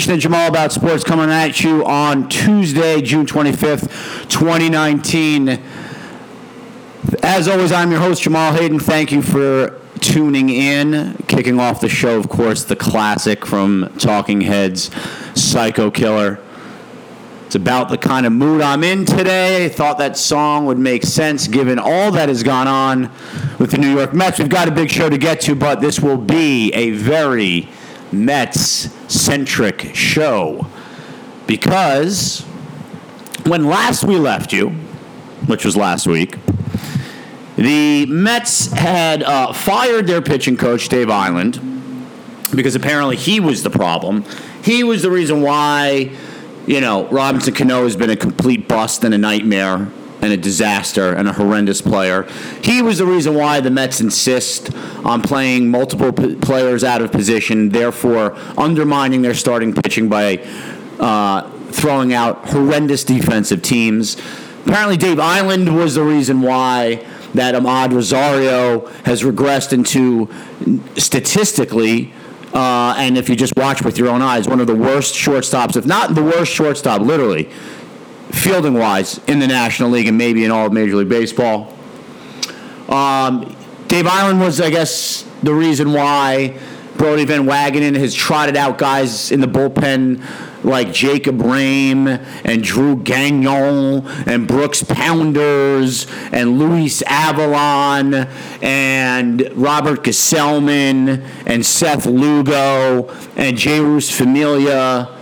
edition of Jamal About Sports coming at you on Tuesday, June 25th, 2019. As always, I'm your host, Jamal Hayden. Thank you for tuning in. Kicking off the show, of course, the classic from Talking Heads, Psycho Killer. It's about the kind of mood I'm in today. I thought that song would make sense given all that has gone on with the New York Mets. We've got a big show to get to, but this will be a very Mets centric show because when last we left you, which was last week, the Mets had uh, fired their pitching coach, Dave Eiland, because apparently he was the problem. He was the reason why, you know, Robinson Cano has been a complete bust and a nightmare and a disaster and a horrendous player. He was the reason why the Mets insist on playing multiple p- players out of position, therefore undermining their starting pitching by uh, throwing out horrendous defensive teams. Apparently, Dave Eiland was the reason why that Amed Rosario has regressed into statistically. Uh, and if you just watch with your own eyes, one of the worst shortstops, if not the worst shortstop, literally, fielding wise, in the National League and maybe in all of Major League Baseball. Um, Dave Eiland was, I guess, the reason why Brodie Van Wagenen has trotted out guys in the bullpen like Jacob Rhame and Drew Gagnon and Brooks Pounders and Luis Avilán and Robert Gsellman and Seth Lugo and Jeurys Familia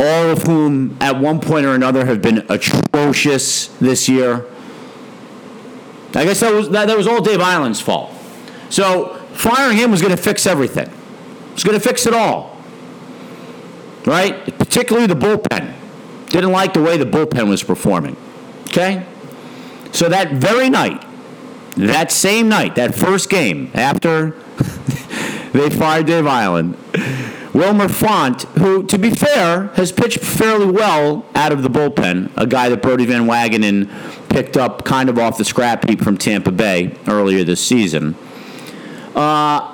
all of whom at one point or another have been atrocious this year. I guess that was that, that was all Dave Eiland's fault. So firing him was going to fix everything. It was going to fix it all. Right? Particularly the bullpen. Didn't like the way the bullpen was performing. Okay? So that very night, that same night, that first game after they fired Dave Eiland, Wilmer Font, who, to be fair, has pitched fairly well out of the bullpen, a guy that Brodie Van Wagenen picked up kind of off the scrap heap from Tampa Bay earlier this season. Uh,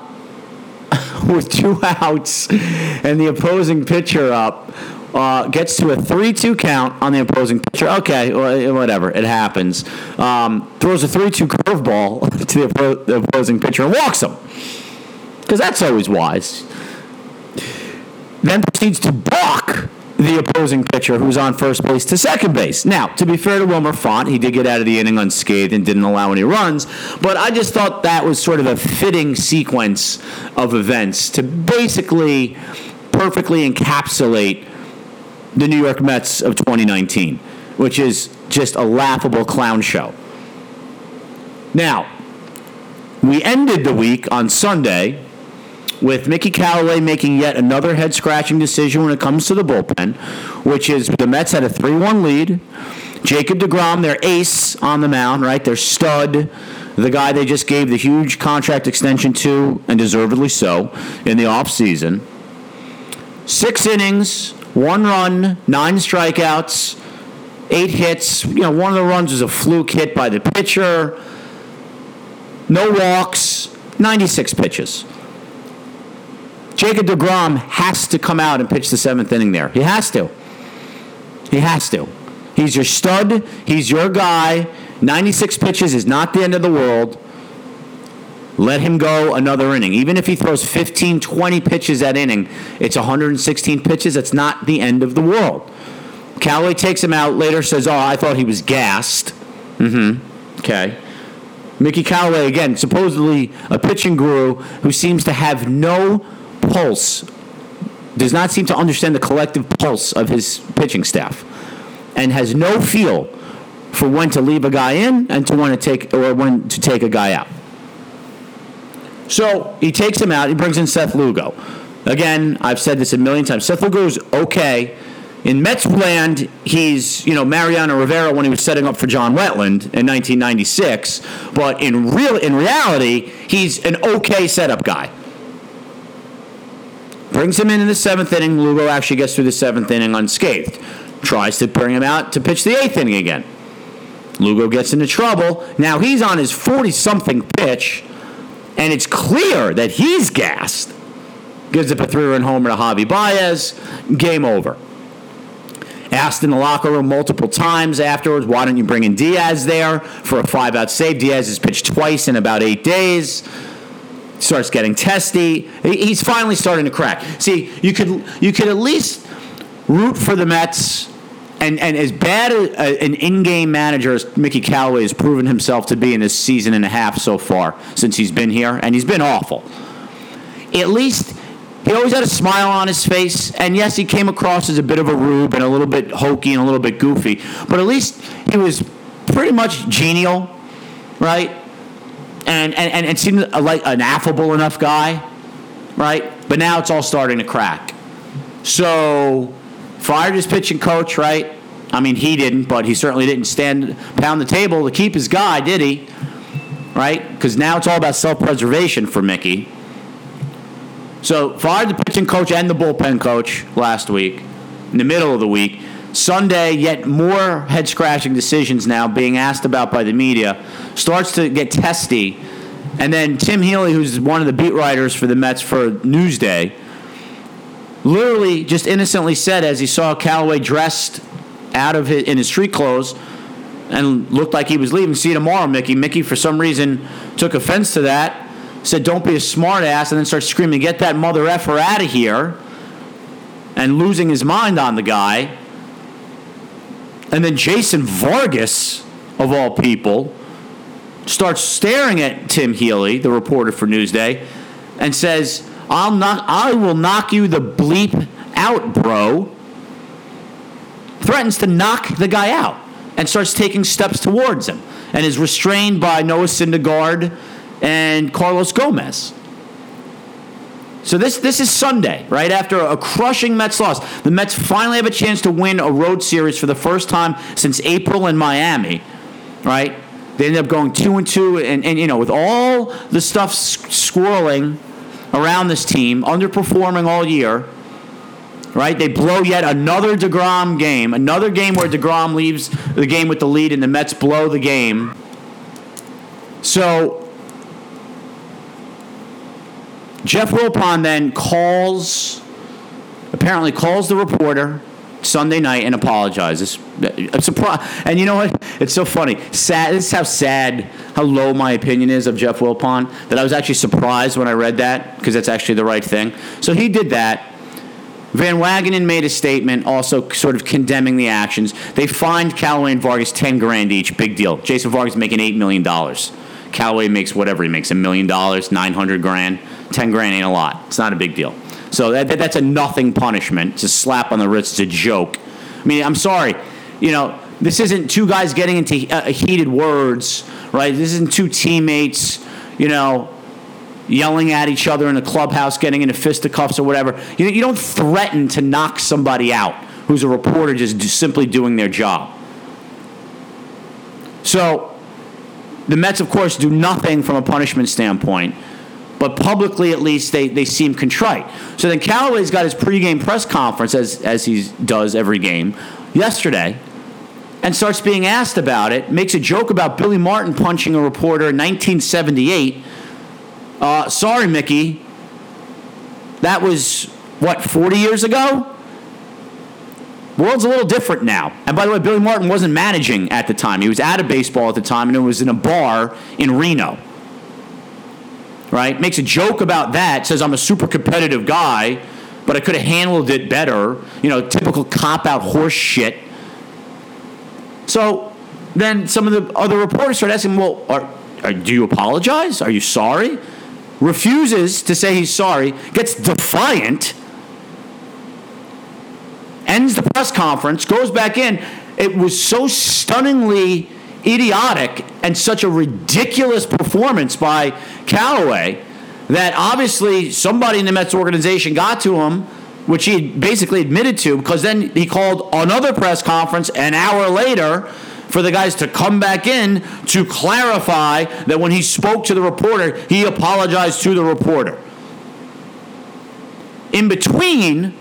with two outs and the opposing pitcher up, uh, gets to a 3 2 count on the opposing pitcher. Okay, whatever, it happens. Um, throws a 3 2 curveball to the, oppo- the opposing pitcher and walks him. Because that's always wise then proceeds to balk the opposing pitcher who's on first base to second base. Now, to be fair to Wilmer Font, he did get out of the inning unscathed and didn't allow any runs, but I just thought that was sort of a fitting sequence of events to basically perfectly encapsulate the New York Mets of 2019, which is just a laughable clown show. Now, we ended the week on Sunday with Mickey Callaway making yet another head scratching decision when it comes to the bullpen, which is the Mets had a 3 1 lead. Jacob DeGrom, their ace on the mound, right? Their stud, the guy they just gave the huge contract extension to, and deservedly so, in the offseason. Six innings, one run, nine strikeouts, eight hits. You know, one of the runs was a fluke hit by the pitcher. No walks, 96 pitches. Jacob DeGrom has to come out and pitch the seventh inning there. He has to. He has to. He's your stud. He's your guy. 96 pitches is not the end of the world. Let him go another inning. Even if he throws 15, 20 pitches that inning, it's 116 pitches. That's not the end of the world. Callaway takes him out later, says, Oh, I thought he was gassed. Mm hmm. Okay. Mickey Callaway, again, supposedly a pitching guru who seems to have no pulse, does not seem to understand the collective pulse of his pitching staff, and has no feel for when to leave a guy in and to when to take or when to take a guy out. So he takes him out. He brings in Seth Lugo. Again, I've said this a million times. Seth Lugo is okay. In Mets land, he's you know Mariano Rivera when he was setting up for John Wetteland in 1996, but in real in reality, he's an okay setup guy. Brings him in in the seventh inning. Lugo actually gets through the seventh inning unscathed. Tries to bring him out to pitch the eighth inning again. Lugo gets into trouble. Now he's on his 40 something pitch, and it's clear that he's gassed. Gives up a three run homer to Javi Baez. Game over. Asked in the locker room multiple times afterwards, why don't you bring in Diaz there for a five out save? Diaz has pitched twice in about eight days starts getting testy. He's finally starting to crack. See, you could you could at least root for the Mets. And, and as bad a, an in-game manager as Mickey Callaway has proven himself to be in this season and a half so far since he's been here, and he's been awful. At least he always had a smile on his face, and yes, he came across as a bit of a rube and a little bit hokey and a little bit goofy, but at least he was pretty much genial, right? And, and, and and seemed like an affable enough guy, right? But now it's all starting to crack. So, fired his pitching coach, right? I mean, he didn't, but he certainly didn't stand pound the table to keep his guy, did he? Right? Because now it's all about self preservation for Mickey. So, fired the pitching coach and the bullpen coach last week, in the middle of the week. Sunday, yet more head scratching decisions now being asked about by the media. Starts to get testy. And then Tim Healey, who's one of the beat writers for the Mets for Newsday, literally just innocently said as he saw Callaway dressed out of his, in his street clothes and looked like he was leaving. See you tomorrow, Mickey. Mickey, for some reason, took offense to that. Said, "Don't be a smartass," and then started screaming, "Get that mother effer out of here!" And losing his mind on the guy. And then Jason Vargas, of all people, starts staring at Tim Healey, the reporter for Newsday, and says, I'll knock I will knock you the bleep out, bro. Threatens to knock the guy out and starts taking steps towards him and is restrained by Noah Syndergaard and Carlos Gomez. So this this is Sunday, right after a crushing Mets loss. The Mets finally have a chance to win a road series for the first time since April in Miami, right? They ended up going two and two, and, and you know with all the stuff swirling around this team, underperforming all year, right? They blow yet another Degrom game, another game where Degrom leaves the game with the lead, and the Mets blow the game. So Jeff Wilpon then calls, apparently calls the reporter Sunday night and apologizes. Surprise. And you know what? It's so funny. Sad. This is how sad, how low my opinion is of Jeff Wilpon that I was actually surprised when I read that because that's actually the right thing. So he did that. Van Wagenen made a statement also sort of condemning the actions. They fined Callaway and Vargas 10 grand each. Big deal. Jason Vargas making $8 million. Callaway makes whatever he makes, a million dollars, 900 grand. 10 grand ain't a lot. It's not a big deal. So that, that, that's a nothing punishment. It's a slap on the wrist. It's a joke. I mean, I'm sorry. You know, this isn't two guys getting into uh, heated words, right? This isn't two teammates, you know, yelling at each other in the clubhouse, getting into fisticuffs or whatever. You, you don't threaten to knock somebody out who's a reporter just simply doing their job. So the Mets, of course, do nothing from a punishment standpoint but publicly at least they, they seem contrite. So then Callaway's got his pregame press conference, as, as he does every game, yesterday, and starts being asked about it, makes a joke about Billy Martin punching a reporter in 1978. Uh, sorry, Mickey. That was, what, 40 years ago? World's a little different now. And by the way, Billy Martin wasn't managing at the time. He was out of baseball at the time, and it was in a bar in Reno right? Makes a joke about that, says I'm a super competitive guy, but I could have handled it better. You know, typical cop out horse shit. So then some of the other reporters start asking, well, are, are, do you apologize? Are you sorry? Refuses to say he's sorry, gets defiant, ends the press conference, goes back in. It was so stunningly idiotic and such a ridiculous performance by Callaway that obviously somebody in the Mets organization got to him which he basically admitted to because then he called another press conference an hour later for the guys to come back in to clarify that when he spoke to the reporter, he apologized to the reporter. In between,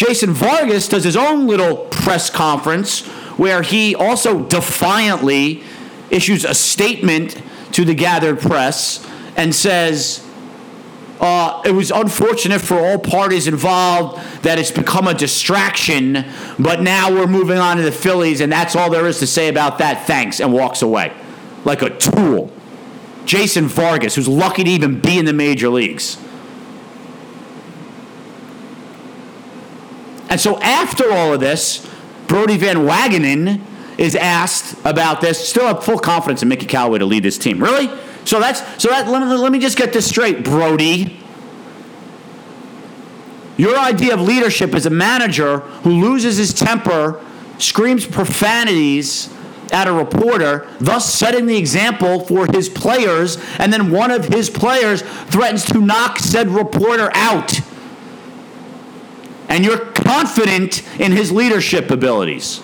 Jason Vargas does his own little press conference where he also defiantly issues a statement to the gathered press and says, uh, it was unfortunate for all parties involved that it's become a distraction, but now we're moving on to the Phillies, and that's all there is to say about that. Thanks, and walks away like a tool. Jason Vargas, who's lucky to even be in the major leagues. And so after all of this, Brodie Van Wagenen is asked about this. Still have full confidence in Mickey Callaway to lead this team. Really? So that's so that let me, let me just get this straight, Brodie. Your idea of leadership is a manager who loses his temper, screams profanities at a reporter, thus setting the example for his players, and then one of his players threatens to knock said reporter out. And you're confident in his leadership abilities.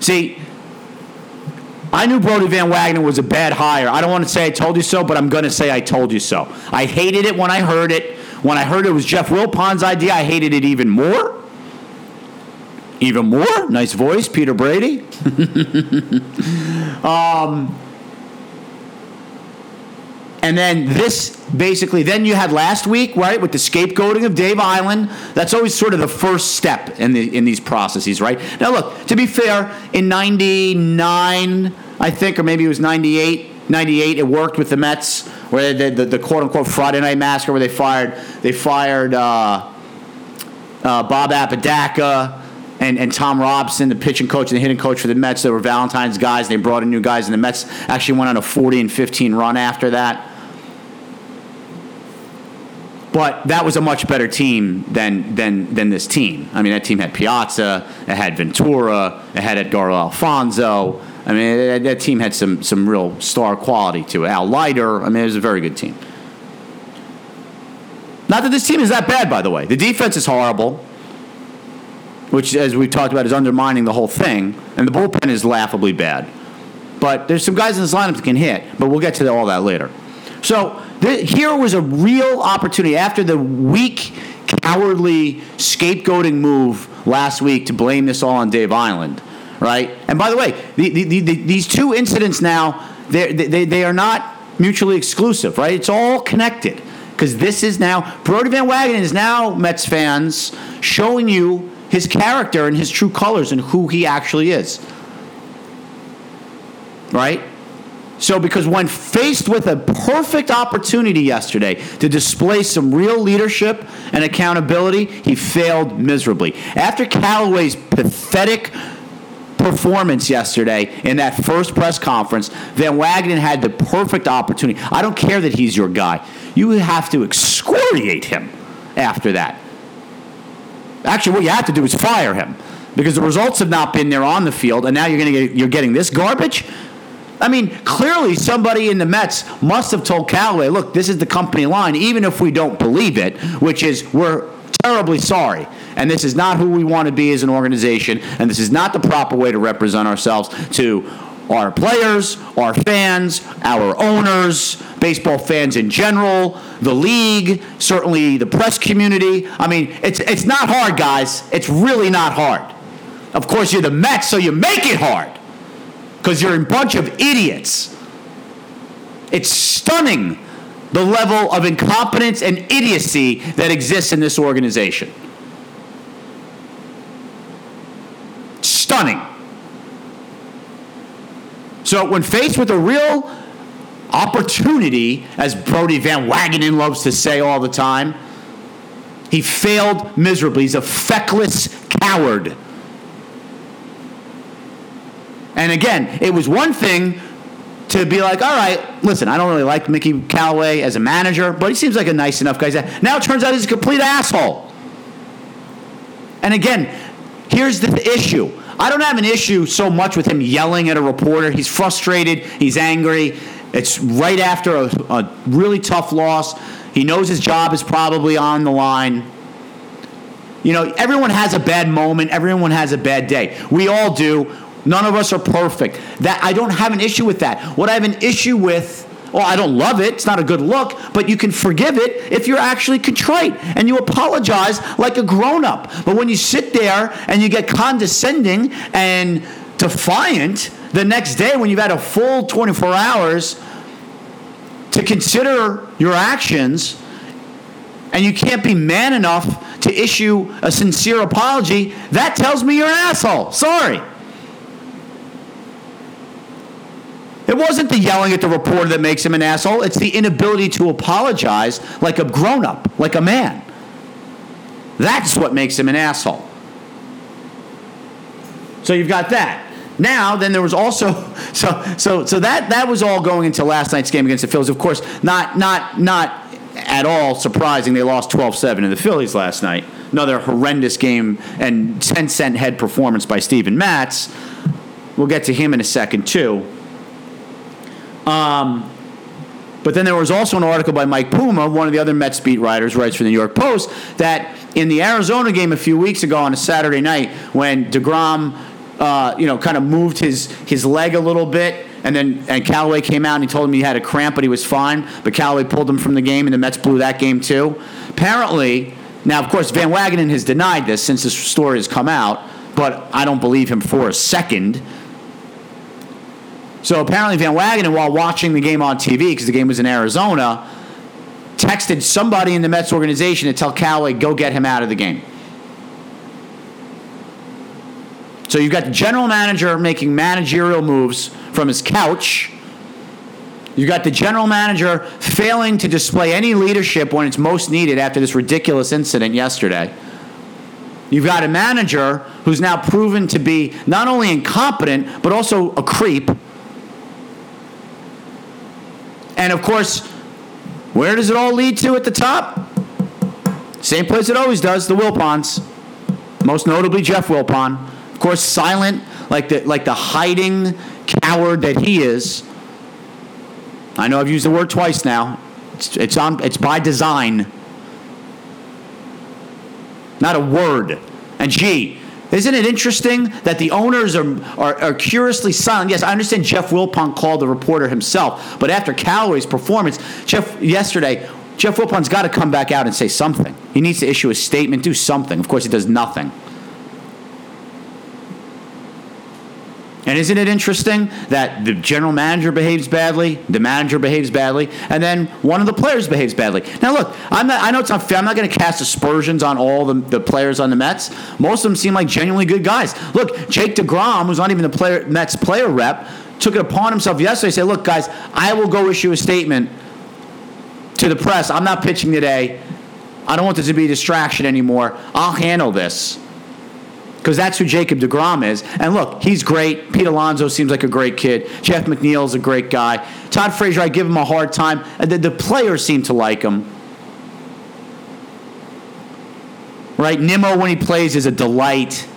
See, I knew Brodie Van Wagenen was a bad hire. I don't want to say I told you so, but I'm going to say I told you so. I hated it when I heard it. When I heard it was Jeff Wilpon's idea, I hated it even more. Even more? Nice voice, Peter Brady. um, and then this basically, then you had last week, right, with the scapegoating of Dave Eiland. That's always sort of the first step in the in these processes, right? Now, look, to be fair, in '99, I think, or maybe it was '98, '98, it worked with the Mets, where they did the, the quote unquote Friday Night Massacre, where they fired they fired uh, uh, Bob Apodaca. And, and Tom Robson, the pitching coach and the hitting coach for the Mets, they were Valentine's guys. They brought in new guys, and the Mets actually went on a 40 and 15 run after that. But that was a much better team than than than this team. I mean, that team had Piazza, it had Ventura, it had Edgar Alfonzo. I mean, that, team had some some real star quality to it. Al Leiter. I mean, it was a very good team. Not that this team is that bad, by the way. The defense is horrible, which, as we've talked about, is undermining the whole thing, and the bullpen is laughably bad. But there's some guys in this lineup that can hit, but we'll get to all that later. So here was a real opportunity after the weak, cowardly scapegoating move last week to blame this all on Dave Eiland, right? And by the way, the, the, the, these two incidents now, they, they, they are not mutually exclusive, right? It's all connected because this is now Brodie Van Wagenen is now Mets fans showing you his character and his true colors and who he actually is. Right? So, because when faced with a perfect opportunity yesterday to display some real leadership and accountability, he failed miserably. After Callaway's pathetic performance yesterday in that first press conference, Van Wagenen had the perfect opportunity. I don't care that he's your guy. You have to excoriate him after that. Actually, what you have to do is fire him because the results have not been there on the field, and now you're going to get you're getting this garbage. I mean, clearly somebody in the Mets must have told Callaway, look, this is the company line, even if we don't believe it, which is we're terribly sorry. And this is not who we want to be as an organization, and this is not the proper way to represent ourselves to our players, our fans, our owners, baseball fans in general, the league, certainly the press community. I mean, it's it's not hard, guys. It's really not hard. Of course, you're the Mets, so you make it hard because you're a bunch of idiots. It's stunning the level of incompetence and idiocy that exists in this organization. Stunning. So, when faced with a real opportunity, as Brodie Van Wagenen loves to say all the time, he failed miserably. He's a feckless coward. And again, it was one thing to be like, all right, listen, I don't really like Mickey Callaway as a manager, but he seems like a nice enough guy. Now it turns out he's a complete asshole. And again, here's the issue. I don't have an issue so much with him yelling at a reporter. He's frustrated, he's angry. It's right after a, a really tough loss. He knows his job is probably on the line. You know, everyone has a bad moment, everyone has a bad day. We all do. None of us are perfect. That I don't have an issue with that. What I have an issue with well, I don't love it. It's not a good look, but you can forgive it if you're actually contrite and you apologize like a grown up. But when you sit there and you get condescending and defiant the next day when you've had a full 24 hours to consider your actions and you can't be man enough to issue a sincere apology, that tells me you're an asshole. Sorry. It wasn't the yelling at the reporter that makes him an asshole. It's the inability to apologize like a grown up, like a man. That's what makes him an asshole. So you've got that. Now, then there was also so so so that that was all going into last night's game against the Phillies. Of course, not not not at all surprising. They lost 12-7 to the Phillies last night. Another horrendous game and 10 cent head performance by Steven Matz. We'll get to him in a second too. Um, but then there was also an article by Mike Puma, one of the other Mets beat writers, writes for the New York Post, that in the Arizona game a few weeks ago on a Saturday night, when Degrom, uh, you know, kind of moved his his leg a little bit, and then and Callaway came out and he told him he had a cramp, but he was fine. But Callaway pulled him from the game, and the Mets blew that game too. Apparently, now of course Van Wagenen has denied this since this story has come out, but I don't believe him for a second. So apparently, Van Wagenen, while watching the game on TV, because the game was in Arizona, texted somebody in the Mets organization to tell Callaway, go get him out of the game. So you've got the general manager making managerial moves from his couch. You've got the general manager failing to display any leadership when it's most needed after this ridiculous incident yesterday. You've got a manager who's now proven to be not only incompetent, but also a creep. And of course, where does it all lead to at the top? Same place it always does, the Wilpons. Most notably Jeff Wilpon. Of course, silent, like the like the hiding coward that he is. I know I've used the word twice now. It's, it's on it's by design. Not a word. And gee, isn't it interesting that the owners are, are, are, curiously silent? Yes, I understand Jeff Wilpon called the reporter himself, but after Callaway's performance, Jeff yesterday, Jeff Wilpon's got to come back out and say something. He needs to issue a statement, do something. Of course, he does nothing. And isn't it interesting that the general manager behaves badly, the manager behaves badly, and then one of the players behaves badly? Now, look, I'm not, I know it's unfair. I'm not going to cast aspersions on all the, the players on the Mets. Most of them seem like genuinely good guys. Look, Jake DeGrom, who's not even the player, Mets player rep, took it upon himself yesterday to say, look, guys, I will go issue a statement to the press. I'm not pitching today. I don't want this to be a distraction anymore. I'll handle this because that's who Jacob DeGrom is. And look, he's great. Pete Alonso seems like a great kid. Jeff McNeil's a great guy. Todd Frazier, I give him a hard time. The, the players seem to like him. Right? Nimmo, when he plays, is a delight.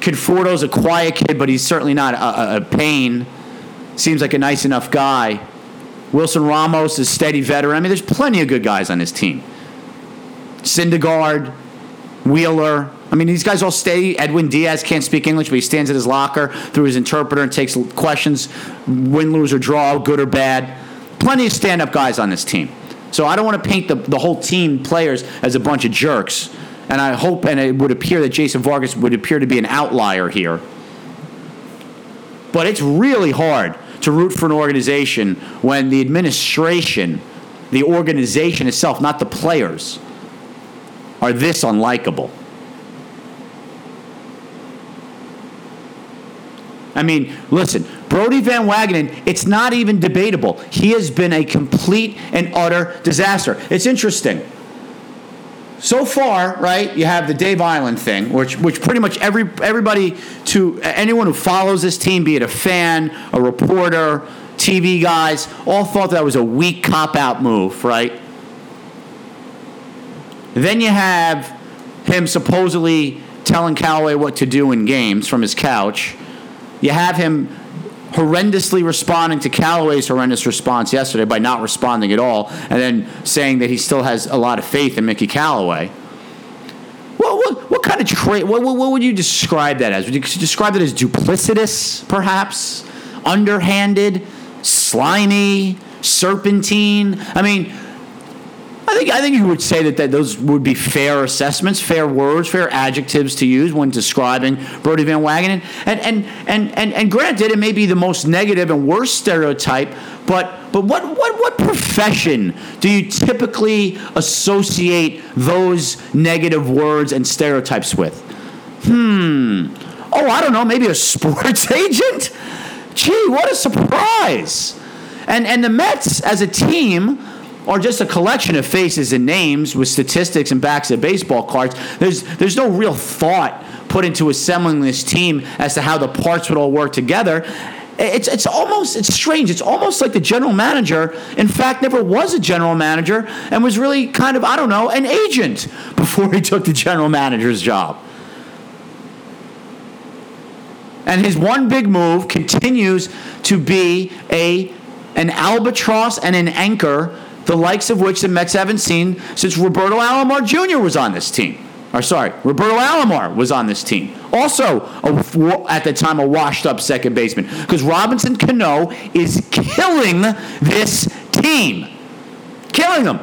Conforto's a quiet kid, but he's certainly not a, a, a pain. Seems like a nice enough guy. Wilson Ramos is a steady veteran. I mean, there's plenty of good guys on his team. Syndergaard, Wheeler, I mean, these guys all stay. Edwin Diaz can't speak English, but he stands at his locker through his interpreter and takes questions, win, lose, or draw, good or bad. Plenty of stand up guys on this team. So I don't want to paint the, the whole team players as a bunch of jerks. And I hope and it would appear that Jason Vargas would appear to be an outlier here. But it's really hard to root for an organization when the administration, the organization itself, not the players, are this unlikable. I mean, listen, Brodie Van Wagenen, it's not even debatable. He has been a complete and utter disaster. It's interesting. So far, right, you have the Dave Eiland thing, which which pretty much every everybody to anyone who follows this team, be it a fan, a reporter, TV guys, all thought that was a weak cop out move, right? Then you have him supposedly telling Callaway what to do in games from his couch. You have him horrendously responding to Callaway's horrendous response yesterday by not responding at all, and then saying that he still has a lot of faith in Mickey Callaway. What, what, what kind of trait? What, what, what would you describe that as? Would you describe it as duplicitous, perhaps? Underhanded? Slimy? Serpentine? I mean, I think I think you would say that, that those would be fair assessments, fair words, fair adjectives to use when describing Brodie Van Wagenen. And and and and, and granted, it may be the most negative and worst stereotype, but but what what what profession do you typically associate those negative words and stereotypes with? Hmm. Oh, I don't know. Maybe a sports agent. Gee, what a surprise! And and the Mets as a team or just a collection of faces and names with statistics and backs of baseball cards. There's there's no real thought put into assembling this team as to how the parts would all work together. It's it's almost it's strange. It's almost like the general manager, in fact, never was a general manager and was really kind of I don't know an agent before he took the general manager's job. And his one big move continues to be a an albatross and an anchor the likes of which the Mets haven't seen since Roberto Alomar Jr. was on this team. Or sorry, Roberto Alomar was on this team. Also, a, at the time, a washed-up second baseman. Because Robinson Cano is killing this team. Killing them.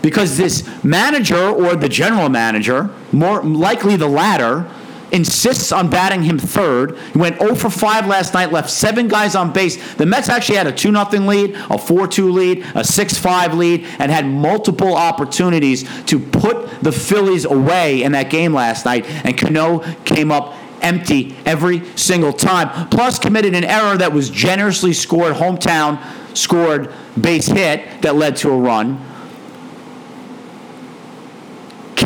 Because this manager or the general manager, more likely the latter, insists on batting him third. He went 0 for 5 last night, left seven guys on base. The Mets actually had a 2 0 lead, a 4 2 lead, a 6 5 lead, and had multiple opportunities to put the Phillies away in that game last night. And Cano came up empty every single time. Plus, committed an error that was generously scored, hometown scored base hit that led to a run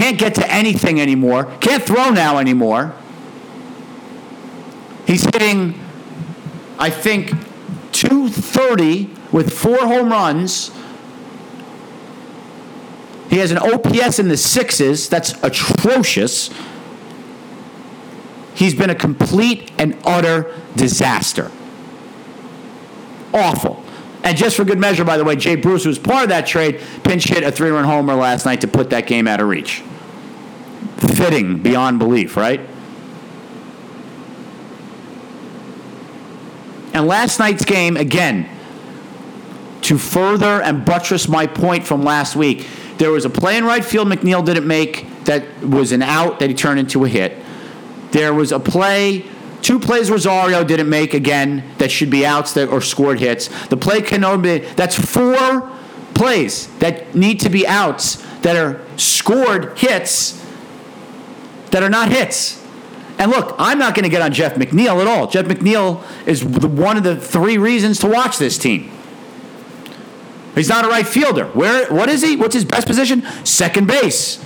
can't get to anything anymore, can't throw now anymore. He's hitting, I think, 230 with four home runs. He has an OPS in the sixes. That's atrocious. He's been a complete and utter disaster. Awful. And just for good measure, by the way, Jay Bruce, who was part of that trade, pinch hit a three run homer last night to put that game out of reach. Fitting beyond belief, right? And last night's game, again, to further and buttress my point from last week, there was a play in right field McNeil didn't make that was an out that he turned into a hit. There was a play Two plays Rosario didn't make again that should be outs that or scored hits. The play Kenobi, that's four plays that need to be outs that are scored hits that are not hits. And look, I'm not going to get on Jeff McNeil at all. Jeff McNeil is one of the three reasons to watch this team. He's not a right fielder. Where? What is he? What's his best position? Second base.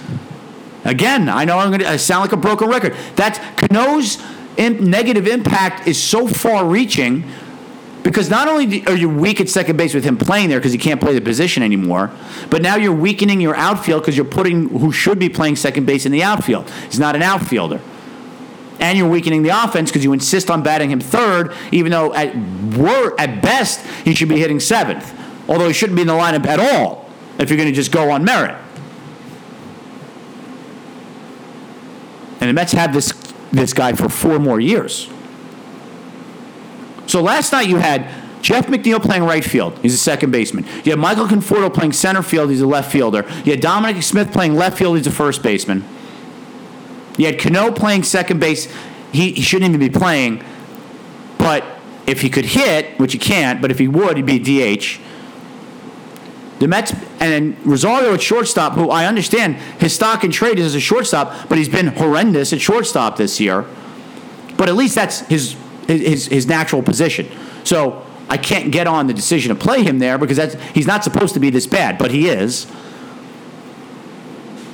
Again, I know I'm going to sound like a broken record. That's Cano's negative impact is so far reaching because not only are you weak at second base with him playing there because he can't play the position anymore, but now you're weakening your outfield because you're putting who should be playing second base in the outfield. He's not an outfielder. And you're weakening the offense because you insist on batting him third, even though at wor- at best he should be hitting seventh. Although he shouldn't be in the lineup at all if you're going to just go on merit. And the Mets have this this guy for four more years. So last night you had Jeff McNeil playing right field. He's a second baseman. You had Michael Conforto playing center field. He's a left fielder. You had Dominic Smith playing left field. He's a first baseman. You had Cano playing second base. He, he shouldn't even be playing, but if he could hit, which he can't, but if he would, he'd be DH. The Mets and Rosario at shortstop, who I understand his stock and trade is as a shortstop, but he's been horrendous at shortstop this year. But at least that's his his his natural position. So I can't get on the decision to play him there because that's he's not supposed to be this bad, but he is.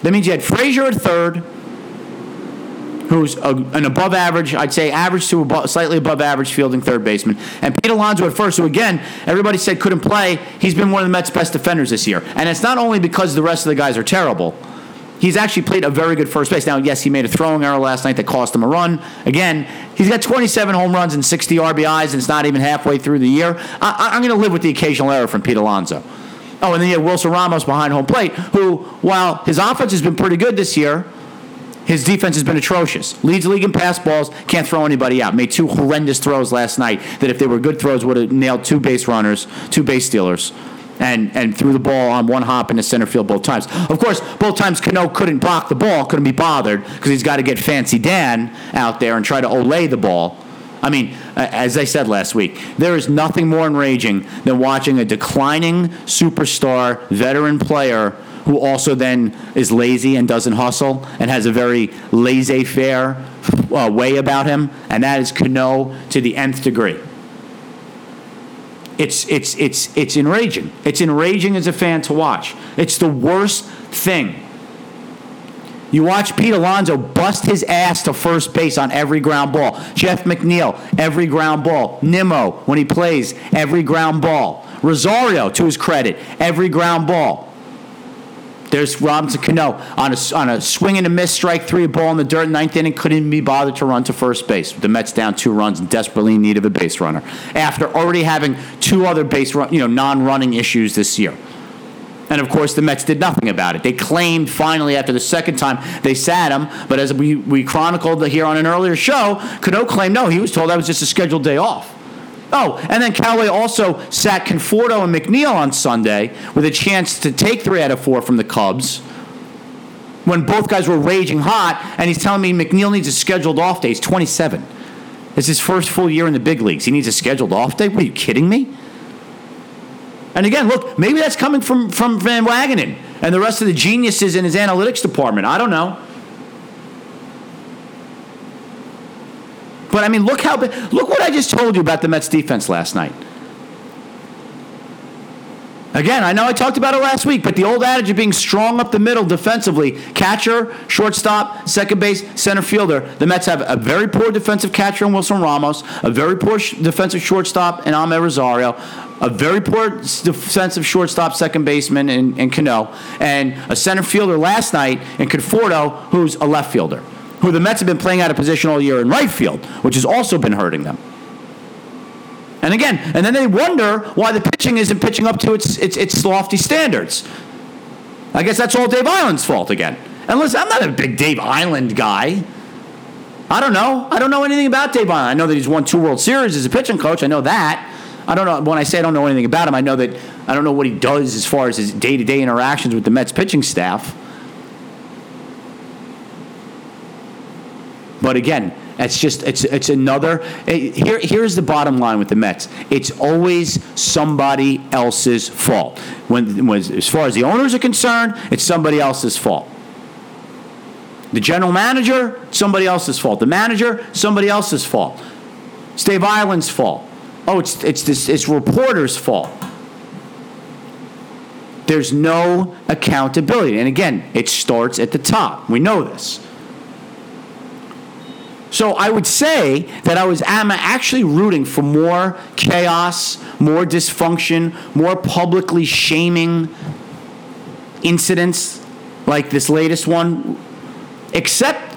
That means you had Frazier at third, who's a, an above average, I'd say average to above, slightly above average fielding third baseman. And Pete Alonso at first, who again, everybody said couldn't play. He's been one of the Mets' best defenders this year. And it's not only because the rest of the guys are terrible, He's actually played a very good first base. Now, yes, he made a throwing error last night that cost him a run. Again, he's got 27 home runs and 60 RBIs, and it's not even halfway through the year. I, I'm going to live with the occasional error from Pete Alonso. Oh, and then you have Wilson Ramos behind home plate, who, while his offense has been pretty good this year, his defense has been atrocious. Leads league in pass balls, can't throw anybody out. Made two horrendous throws last night that, if they were good throws, would have nailed two base runners, two base stealers, and, and threw the ball on one hop in the center field both times. Of course, both times Cano couldn't block the ball, couldn't be bothered, because he's got to get Fancy Dan out there and try to olay the ball. I mean, as I said last week, there is nothing more enraging than watching a declining superstar veteran player who also then is lazy and doesn't hustle and has a very laissez faire uh, way about him, and that is Cano to the nth degree. It's, it's, it's, it's enraging. It's enraging as a fan to watch. It's the worst thing. You watch Pete Alonso bust his ass to first base on every ground ball. Jeff McNeil, every ground ball. Nimmo, when he plays, every ground ball. Rosario, to his credit, every ground ball. There's Robinson Cano on a, on a swing and a miss, strike three, a ball in the dirt, ninth inning, couldn't be bothered to run to first base. The Mets down two runs and desperately in need of a base runner after already having two other base run, you know, non-running issues this year. And of course, the Mets did nothing about it. They claimed finally after the second time they sat him, but as we, we chronicled here on an earlier show, Cano claimed no, he was told that was just a scheduled day off. Oh, and then Callaway also sat Conforto and McNeil on Sunday with a chance to take three out of four from the Cubs when both guys were raging hot, and he's telling me McNeil needs a scheduled off day. He's 27. It's his first full year in the big leagues. He needs a scheduled off day? What are you kidding me? And again, look, maybe that's coming from, from Van Wagenen and the rest of the geniuses in his analytics department. I don't know. But I mean, look how look what I just told you about the Mets defense last night. Again, I know I talked about it last week, but the old adage of being strong up the middle defensively, catcher, shortstop, second base, center fielder, the Mets have a very poor defensive catcher in Wilson Ramos, a very poor sh- defensive shortstop in Amed Rosario, a very poor defensive shortstop, second baseman in, in Cano, and a center fielder last night in Conforto, who's a left fielder, who the Mets have been playing out of position all year in right field, which has also been hurting them. And again, and then they wonder why the pitching isn't pitching up to its, its, its lofty standards. I guess that's all Dave Eiland's fault again. And listen, I'm not a big Dave Eiland guy. I don't know. I don't know anything about Dave Eiland. I know that he's won two World Series as a pitching coach. I know that. I don't know. When I say I don't know anything about him, I know that I don't know what he does as far as his day to day interactions with the Mets pitching staff. But again, it's just it's it's another. It, here here's the bottom line with the Mets. It's always somebody else's fault. When, when as far as the owners are concerned, it's somebody else's fault. The general manager, somebody else's fault. The manager, somebody else's fault. It's Dave fault. Oh, it's it's this it's reporters' fault. There's no accountability. And again, it starts at the top. We know this. So I would say that I was am actually rooting for more chaos, more dysfunction, more publicly shaming incidents like this latest one, except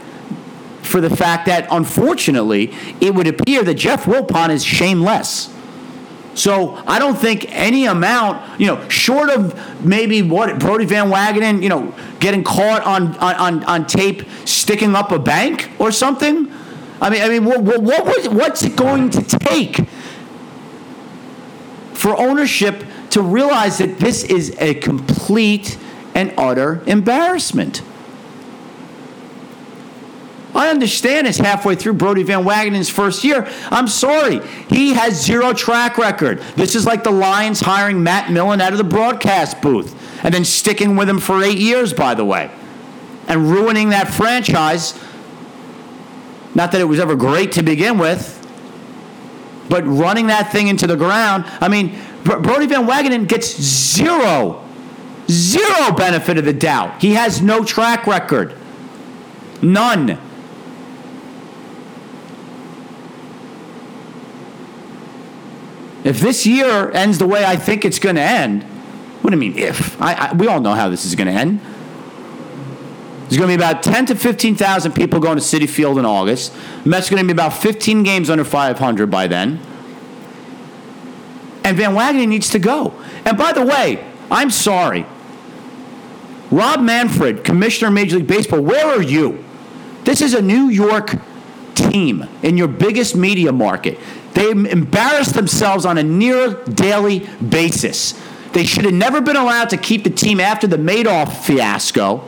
for the fact that unfortunately it would appear that Jeff Wilpon is shameless. So I don't think any amount, you know, short of maybe what Brodie Van Wagenen, you know, getting caught on on, on tape sticking up a bank or something. I mean, I mean, what, what, was, what's it going to take for ownership to realize that this is a complete and utter embarrassment? I understand it's halfway through Brodie Van Wagenen's first year. I'm sorry. He has zero track record. This is like the Lions hiring Matt Millen out of the broadcast booth and then sticking with him for eight years, by the way, and ruining that franchise not that it was ever great to begin with, but running that thing into the ground. I mean, Brodie Van Wagenen gets zero, zero benefit of the doubt. He has no track record. None. If this year ends the way I think it's going to end, what do you mean if? I, I, we all know how this is going to end. There's going to be about 10 to 15,000 people going to Citi Field in August. Mets going to be about 15 games under 500 by then. And Van Wagenen needs to go. And by the way, I'm sorry. Rob Manfred, Commissioner of Major League Baseball, where are you? This is a New York team in your biggest media market. They embarrass themselves on a near daily basis. They should have never been allowed to keep the team after the Madoff fiasco.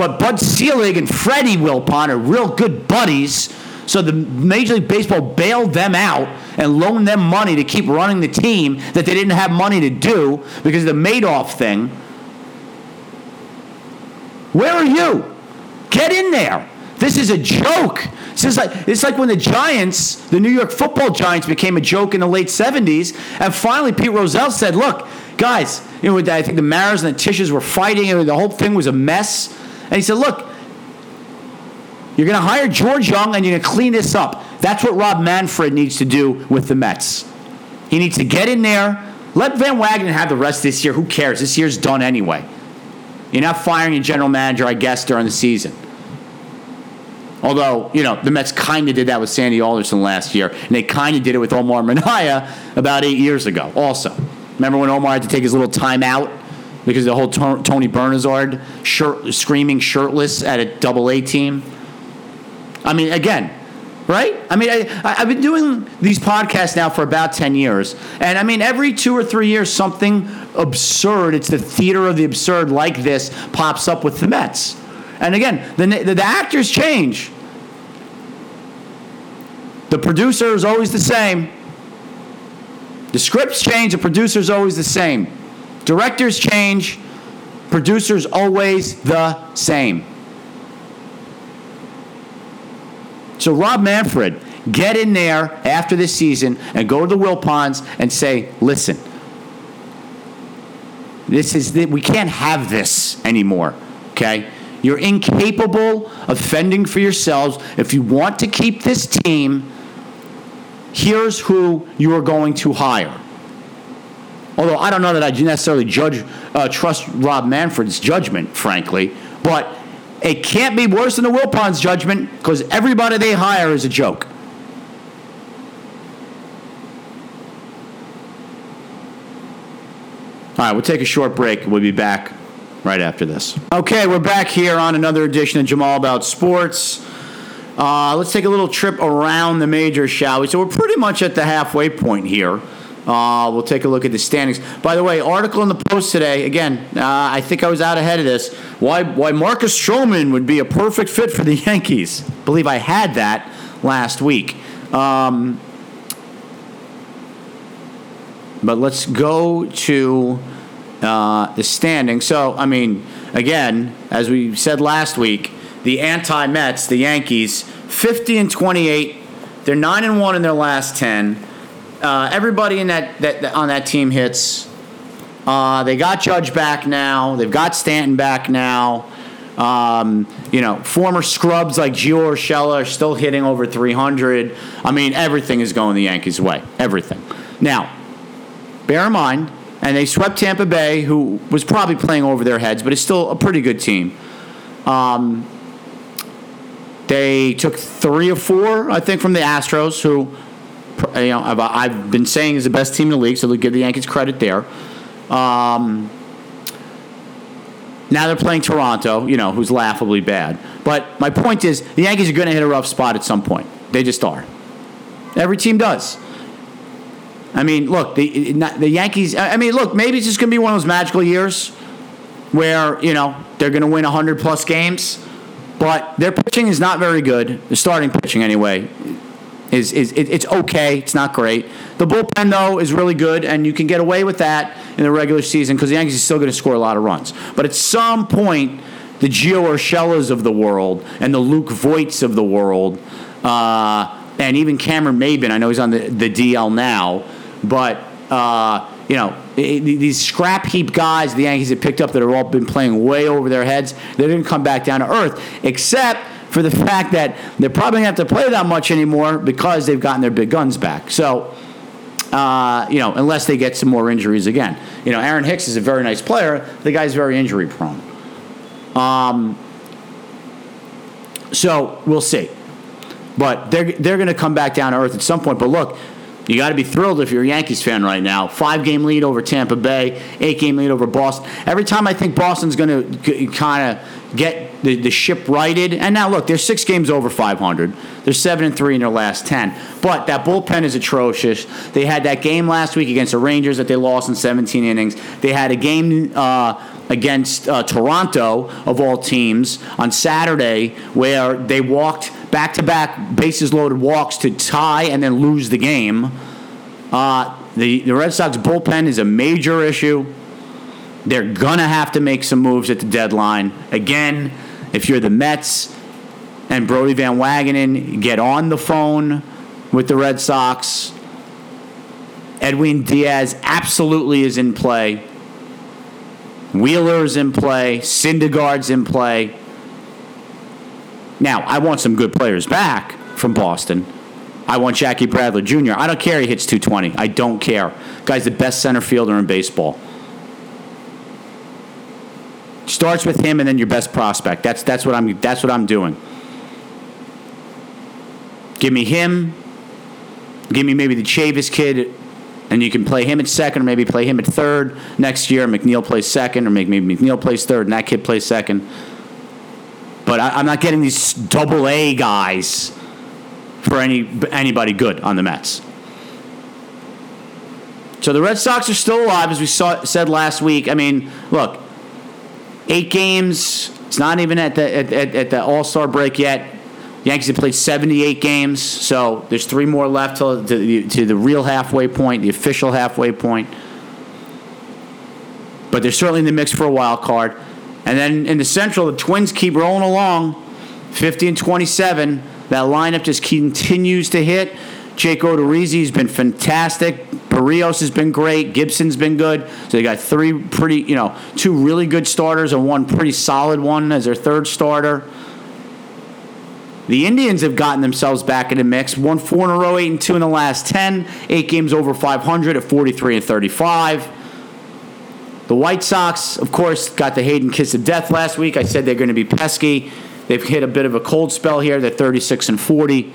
But Bud Selig and Freddie Wilpon are real good buddies. So the Major League Baseball bailed them out and loaned them money to keep running the team that they didn't have money to do because of the Madoff thing. Where are you? Get in there. This is a joke. This is like, it's like when the Giants, the New York football Giants, became a joke in the late 70s. And finally, Pete Rozelle said, Look, guys, you know, I think the Maras and the Tisches were fighting, and the whole thing was a mess. And he said, Look, you're going to hire George Young and you're going to clean this up. That's what Rob Manfred needs to do with the Mets. He needs to get in there. Let Van Wagenen have the rest this year. Who cares? This year's done anyway. You're not firing your general manager, I guess, during the season. Although, you know, the Mets kind of did that with Sandy Alderson last year, and they kind of did it with Omar Minaya about eight years ago also. Remember when Omar had to take his little timeout because the whole Tony Bernazard shirt, screaming shirtless at a double A team? I mean, again, right? I mean, I, I've been doing these podcasts now for about 10 years. And I mean, every two or three years, something absurd, it's the theater of the absurd like this, pops up with the Mets. And again, the, the, the actors change. The producer is always the same. The scripts change, the producer is always the same. Directors change, producers always the same. So Rob Manfred, get in there after this season and go to the Wilpons and say, listen, this is the, we can't have this anymore. Okay? You're incapable of fending for yourselves. If you want to keep this team, here's who you are going to hire. Although I don't know that I necessarily judge, uh, trust Rob Manfred's judgment, frankly, but it can't be worse than the Wilpons' judgment because everybody they hire is a joke. All right, we'll take a short break. We'll be back right after this. Okay, we're back here on another edition of Jamal About Sports. Uh, let's take a little trip around the major, shall we? So we're pretty much at the halfway point here. Uh, we'll take a look at the standings. By the way, article in the Post today. Again, uh, I think I was out ahead of this. Why why Marcus Stroman would be a perfect fit for the Yankees? I believe I had that last week. Um, but let's go to uh, the standing. So, I mean, again, as we said last week, the anti Mets, the Yankees, 50 and 28. They're 9 and 1 in their last 10. Uh, everybody in that, that, that, on that team hits. Uh, they got Judge back now. They've got Stanton back now. Um, you know, former scrubs like Gio Urshela are still hitting over 300. I mean, everything is going the Yankees' way. Everything. Now, bear in mind, and they swept Tampa Bay, who was probably playing over their heads, but it's still a pretty good team. Um, they took three or four, I think, from the Astros, who you know I've, I've been saying is the best team in the league, so they'll give the Yankees credit there. Um, now they're playing Toronto, you know, who's laughably bad. But my point is, the Yankees are going to hit a rough spot at some point. They just are. Every team does. I mean, look, the the Yankees. I mean, look, maybe it's just going to be one of those magical years where you know they're going to win hundred plus games, but their pitching is not very good. The starting pitching, anyway, is is it, it's okay. It's not great. The bullpen though is really good, and you can get away with that in the regular season because the Yankees are still going to score a lot of runs. But at some point, the Gio Urshelas of the world and the Luke Voits of the world, uh, and even Cameron Maybin. I know he's on the, the DL now but uh, you know, these scrap heap guys the Yankees have picked up that have all been playing way over their heads, they didn't come back down to earth, except for the fact that they're probably going to have to play that much anymore because they've gotten their big guns back. So, uh, you know, unless they get some more injuries again. You know, Aaron Hicks is a very nice player. The guy's very injury prone. Um, So we'll see. But they're they're going to come back down to earth at some point. But look, you got to be thrilled if you're a Yankees fan right now. Five game lead over Tampa Bay, eight game lead over Boston. Every time I think Boston's going to kind of get the, the ship righted, and now look, they're six games over 500. They're seven and three in their last ten. But that bullpen is atrocious. They had that game last week against the Rangers that they lost in 17 innings. They had a game. Uh, against uh, Toronto, of all teams, on Saturday, where they walked back to back bases loaded walks to tie and then lose the game. Uh, the, the Red Sox bullpen is a major issue. They're going to have to make some moves at the deadline. Again, if you're the Mets and Brodie Van Wagenen, get on the phone with the Red Sox. Edwin Diaz absolutely is in play. Wheeler's in play. Syndergaard's in play. Now, I want some good players back from Boston. I want Jackie Bradley Jr. I don't care he hits 220. I don't care. Guy's the best center fielder in baseball. Starts with him and then your best prospect. That's that's what I'm that's what I'm doing. Give me him. Give me maybe the Chavis kid and you can play him at second, or maybe play him at third next year. McNeil plays second, or maybe McNeil plays third, and that kid plays second. But I, am not getting these double A guys for any anybody good on the Mets. So the Red Sox are still alive, as we saw, said last week. I mean, look, eight games. It's not even at the at, at, at the All Star break yet. The Yankees have played 78 games, so there's three more left to, to, to the real halfway point, the official halfway point. But they're certainly in the mix for a wild card. And then in the Central, the Twins keep rolling along, 50 and 27. That lineup just continues to hit. Jake Odorizzi's been fantastic. Berrios has been great. Gibson's been good. So they got three pretty, you know, two really good starters and one pretty solid one as their third starter. The Indians have gotten themselves back in the mix. Won four in a row, eight and two in the last ten. Eight games over 500 at 43 and 35. The White Sox, of course, got the Hayden kiss of death last week. I said they're going to be pesky. They've hit a bit of a cold spell here. They're 36 and 40.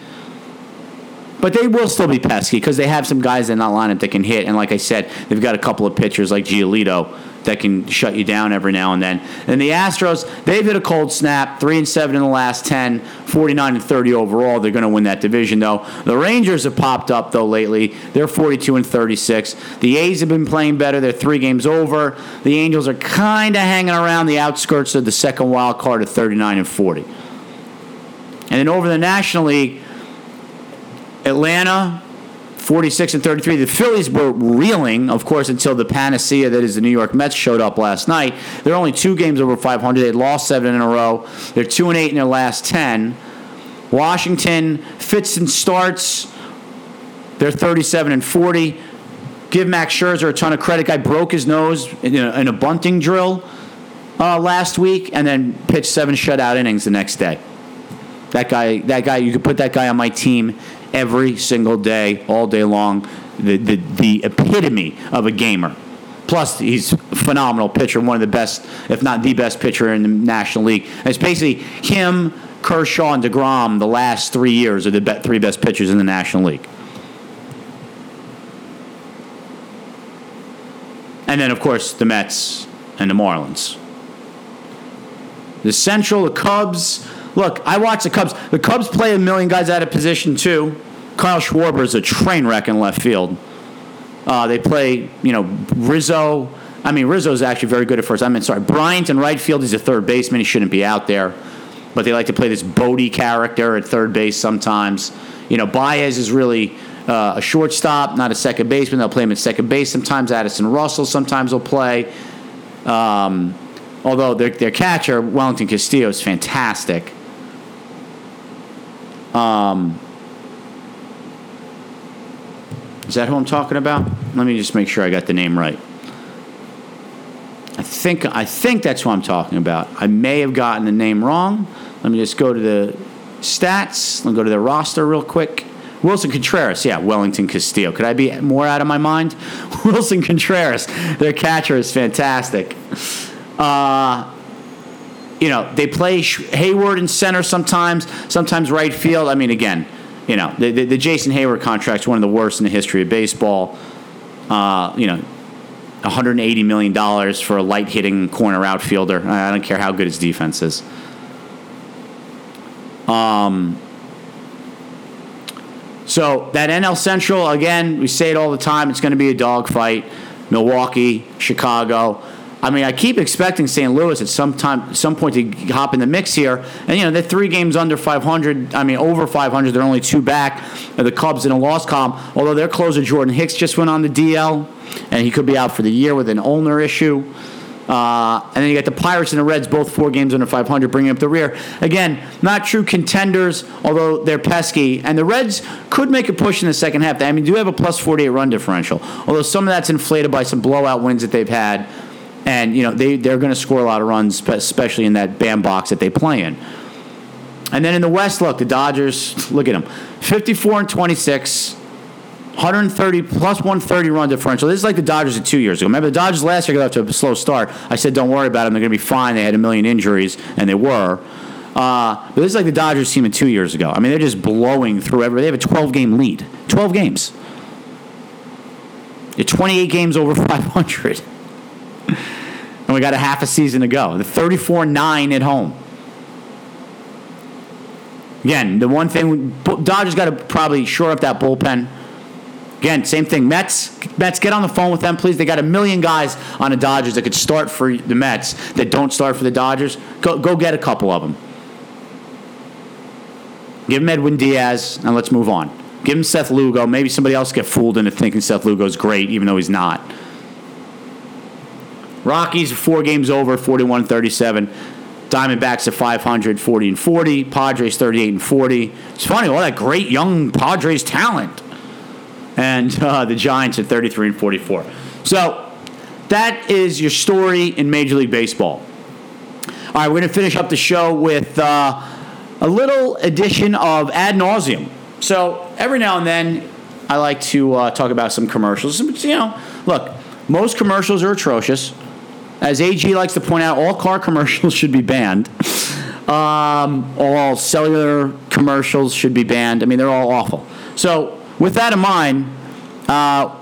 But they will still be pesky because they have some guys in that lineup that can hit. And like I said, they've got a couple of pitchers like Giolito that can shut you down every now and then. And the Astros, they've hit a cold snap, 3 and 7 in the last 10, 49 and 30 overall. They're going to win that division though. The Rangers have popped up though lately. They're 42 and 36. The A's have been playing better. They're 3 games over. The Angels are kind of hanging around the outskirts of the second wild card at 39 and 40. And then over the National League, Atlanta 46 and 33. The Phillies were reeling, of course, until the panacea that is the New York Mets showed up last night. They're only two games over 500. They lost seven in a row. They're two and eight in their last 10. Washington fits and starts. They're 37 and 40. Give Max Scherzer a ton of credit. Guy broke his nose in a, in a bunting drill uh, last week, and then pitched seven shutout innings the next day. That guy, that guy, you could put that guy on my team every single day, all day long. The, the, the epitome of a gamer. Plus, he's a phenomenal pitcher, one of the best, if not the best pitcher in the National League. And it's basically him, Kershaw, and DeGrom the last three years are the three best pitchers in the National League. And then, of course, the Mets and the Marlins. The Central, the Cubs. Look, I watch the Cubs. The Cubs play a million guys out of position, too. Kyle Schwarber is a train wreck in left field. Uh, they play, you know, Rizzo. I mean, Rizzo is actually very good at first. I mean, sorry, Bryant in right field. He's a third baseman. He shouldn't be out there. But they like to play this Bote character at third base sometimes. You know, Baez is really uh, a shortstop, not a second baseman. They'll play him at second base. Sometimes Addison Russell sometimes will play. Um, although their, their catcher, Wellington Castillo, is fantastic. Um, is that who I'm talking about? Let me just make sure I got the name right. I think I think that's who I'm talking about. I may have gotten the name wrong. Let me just go to the stats. Let me go to the roster real quick. Willson Contreras, yeah, Wellington Castillo. Could I be more out of my mind? Willson Contreras, their catcher is fantastic. Uh, you know, they play Heyward in center sometimes, sometimes right field. I mean, again, you know, the, the, the Jason Heyward contract is one of the worst in the history of baseball. Uh, you know, 180 million dollars for a light hitting corner outfielder. I don't care how good his defense is. Um. So that NL Central again, we say it all the time. It's going to be a dogfight. Milwaukee, Chicago. I mean, I keep expecting St. Louis at some time, some point to hop in the mix here. And you know, they're three games under 500. I mean, over 500. They're only two back of the Cubs in a loss column. Although their closer Jordan Hicks just went on the DL, and he could be out for the year with an ulnar issue. Uh, and then you got the Pirates and the Reds, both four games under 500, bringing up the rear. Again, not true contenders, although they're pesky. And the Reds could make a push in the second half. I mean, do have a plus 48 run differential, although some of that's inflated by some blowout wins that they've had. And, you know, they, they're going to score a lot of runs, especially in that bandbox that they play in. And then in the West, look, the Dodgers, look at them 54 and 26, 130 plus 130 run differential. This is like the Dodgers of two years ago. Remember, the Dodgers last year got off to a slow start. I said, don't worry about them. They're going to be fine. They had a million injuries, and they were. Uh, but this is like the Dodgers team of two years ago. I mean, they're just blowing through every. They have a 12 game lead. 12 games. They're 28 games over 500 and we got a half a season to go. The 34 9 at home. Again, the one thing Dodgers got to probably shore up that bullpen. Again, same thing. Mets, Mets, get on the phone with them, please. They got a million guys on the Dodgers that could start for the Mets that don't start for the Dodgers. Go, go get a couple of them. Give him Edwin Diaz, and let's move on. Give him Seth Lugo. Maybe somebody else get fooled into thinking Seth Lugo's great, even though he's not. Rockies four games over, 41 37. Diamondbacks at 500, 40 and 40. Padres 38 and 40. It's funny, all that great young Padres talent. And uh, the Giants at 33 and 44. So that is your story in Major League Baseball. All right, we're going to finish up the show with uh, a little edition of Ad Nauseum. So every now and then, I like to uh, talk about some commercials. You know, look, most commercials are atrocious. As AG likes to point out, all car commercials should be banned. Um, all cellular commercials should be banned. I mean, they're all awful. So, with that in mind, uh,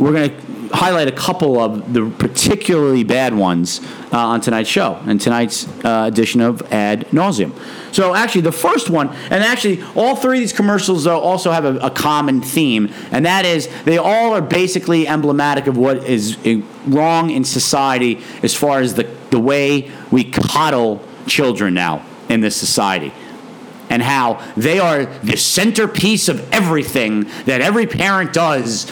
we're going to highlight a couple of the particularly bad ones uh, on tonight's show and tonight's uh, edition of Ad Nauseum. So, actually, the first one, and actually, all three of these commercials uh, also have a, a, common theme, and that is they all are basically emblematic of what is uh, wrong in society as far as the, the way we coddle children now in this society and how they are the centerpiece of everything that every parent does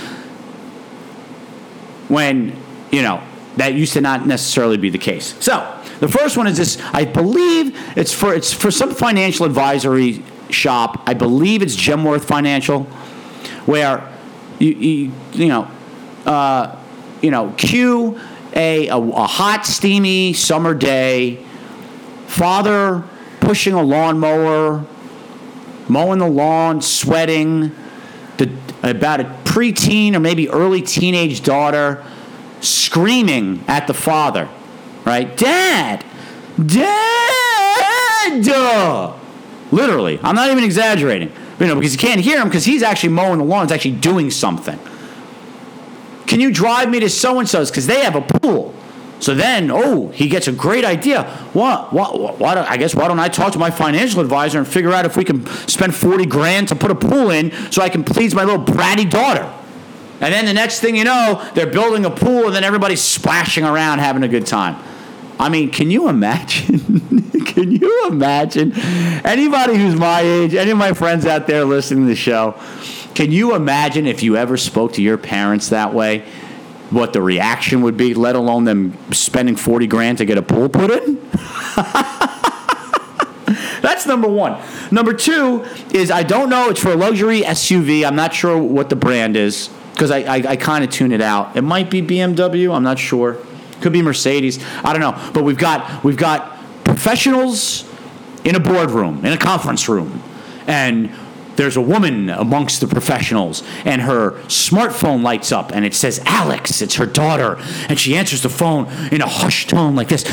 when, you know, that used to not necessarily be the case. So, the first one is this I believe it's for it's for some financial advisory shop. I believe it's Genworth Financial where you you, you know uh, you know cue a, a, a hot steamy summer day father pushing a lawnmower mowing the lawn sweating the, about a preteen or maybe early teenage daughter screaming at the father, right? Dad! Dad! Literally. I'm not even exaggerating. You know, because you can't hear him because he's actually mowing the lawn, he's actually doing something. Can you drive me to so and so's? Because they have a pool. So then, oh, he gets a great idea. What? What? Why? I guess why don't I talk to my financial advisor and figure out if we can spend forty grand to put a pool in so I can please my little bratty daughter. And then the next thing you know, they're building a pool and then everybody's splashing around having a good time. I mean, can you imagine? can you imagine? Anybody who's my age, any of my friends out there listening to the show, can you imagine if you ever spoke to your parents that way? What the reaction would be, let alone them spending 40 grand to get a pool put in? That's number one. Number two is I don't know. It's for a luxury SUV. I'm not sure what the brand is because I, I, I kind of tune it out. It might be BMW. I'm not sure. Could be Mercedes. I don't know. But we've got we've got professionals in a boardroom, in a conference room, and there's a woman amongst the professionals, and her smartphone lights up, and it says Alex. It's her daughter, and she answers the phone in a hushed tone like this: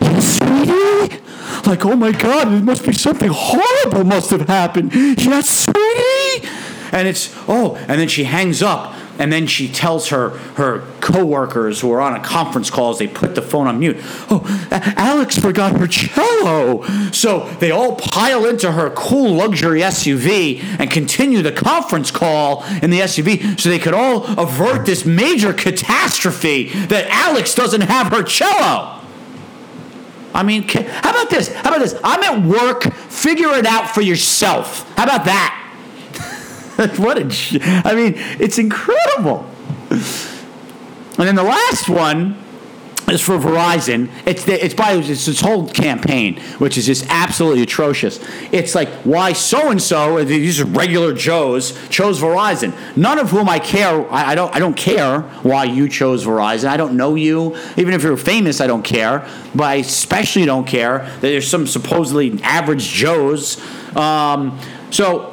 "Yes, sweetie, like, oh my God, it must be something horrible must have happened. Yes, sweetie. And it's, oh, and then she hangs up and then she tells her her coworkers who are on a conference call as they put the phone on mute. Oh, Alex forgot her cello. So they all pile into her cool luxury SUV and continue the conference call in the SUV so they could all avert this major catastrophe that Alex doesn't have her cello. I mean, how about this? How about this? I'm at work. Figure it out for yourself. How about that? what a, I mean, it's incredible. And then the last one is for Verizon. It's the, it's by it's this whole campaign, which is just absolutely atrocious. It's like why so and so these are regular Joes chose Verizon. None of whom I care. I, I, don't I don't care why you chose Verizon. I don't know you. Even if you're famous, I don't care. But I especially don't care that there's some supposedly average Joes. Um, so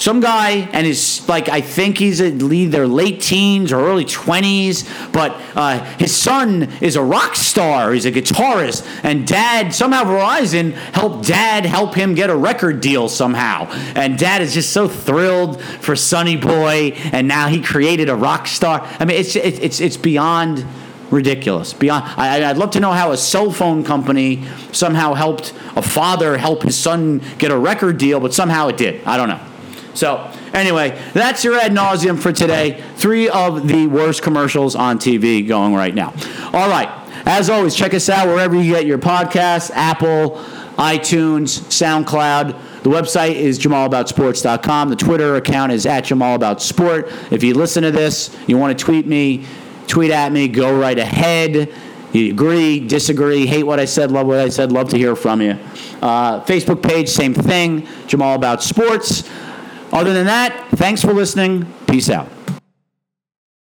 some guy and his like I think he's in either late teens or early twenties, but uh, his son is a rock star. He's a guitarist, and dad somehow Verizon helped dad help him get a record deal somehow, and dad is just so thrilled for Sonny Boy, and now he created a rock star. I mean, it's it's it's beyond ridiculous. Beyond, I, would love to know how a cell phone company somehow helped a father help his son get a record deal, but somehow it did. I don't know. So, anyway, that's your ad nauseum for today. Three of the worst commercials on TV going right now. All right. As always, check us out wherever you get your podcasts Apple, iTunes, SoundCloud. The website is jamalaboutsports.com. The Twitter account is at jamalaboutsport. If you listen to this, you want to tweet me, tweet at me, go right ahead. You agree, disagree, hate what I said, love what I said, love to hear from you. Uh, Facebook page, same thing, Jamal About Sports. Other than that, thanks for listening. Peace out.